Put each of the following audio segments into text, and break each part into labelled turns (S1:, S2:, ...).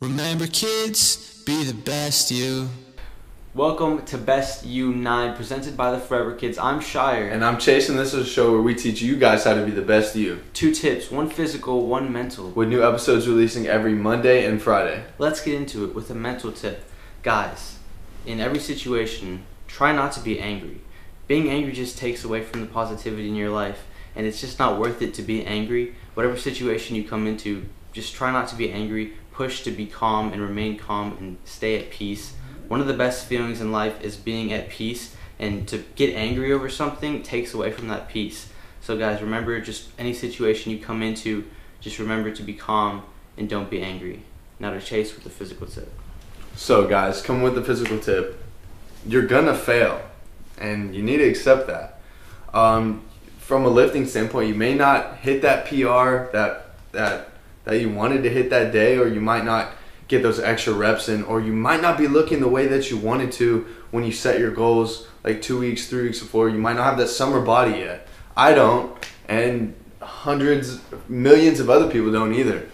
S1: Remember, kids, be the best you.
S2: Welcome to Best You 9, presented by the Forever Kids. I'm Shyre.
S3: And I'm Chase, and this is a show where we teach you guys how to be the best you.
S2: Two tips one physical, one mental.
S3: With new episodes releasing every Monday and Friday.
S2: Let's get into it with a mental tip. Guys, in every situation, try not to be angry. Being angry just takes away from the positivity in your life, and it's just not worth it to be angry. Whatever situation you come into, just try not to be angry. Push to be calm and remain calm and stay at peace. One of the best feelings in life is being at peace, and to get angry over something takes away from that peace. So, guys, remember just any situation you come into, just remember to be calm and don't be angry. Now to chase with the physical tip.
S3: So, guys, come with the physical tip. You're gonna fail, and you need to accept that. Um, from a lifting standpoint, you may not hit that PR that that that you wanted to hit that day, or you might not get those extra reps in, or you might not be looking the way that you wanted to when you set your goals like two weeks, three weeks before. You might not have that summer body yet. I don't, and hundreds, millions of other people don't either.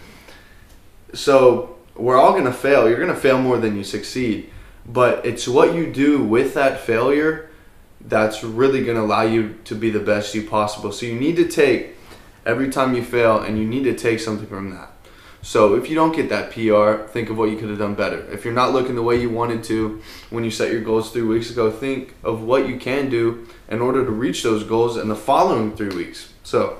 S3: So we're all gonna fail. You're gonna fail more than you succeed, but it's what you do with that failure that's really gonna allow you to be the best you possible. So you need to take every time you fail, and you need to take something from that. So if you don't get that PR, think of what you could have done better. If you're not looking the way you wanted to when you set your goals three weeks ago, think of what you can do in order to reach those goals in the following three weeks. So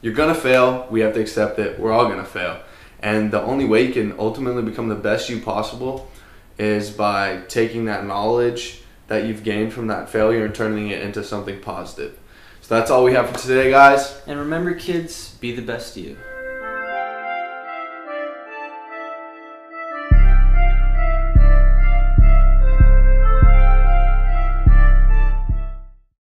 S3: you're gonna fail. We have to accept it. We're all gonna fail. And the only way you can ultimately become the best you possible is by taking that knowledge that you've gained from that failure and turning it into something positive. So that's all we have for today, guys.
S2: And remember, kids, be the best to you.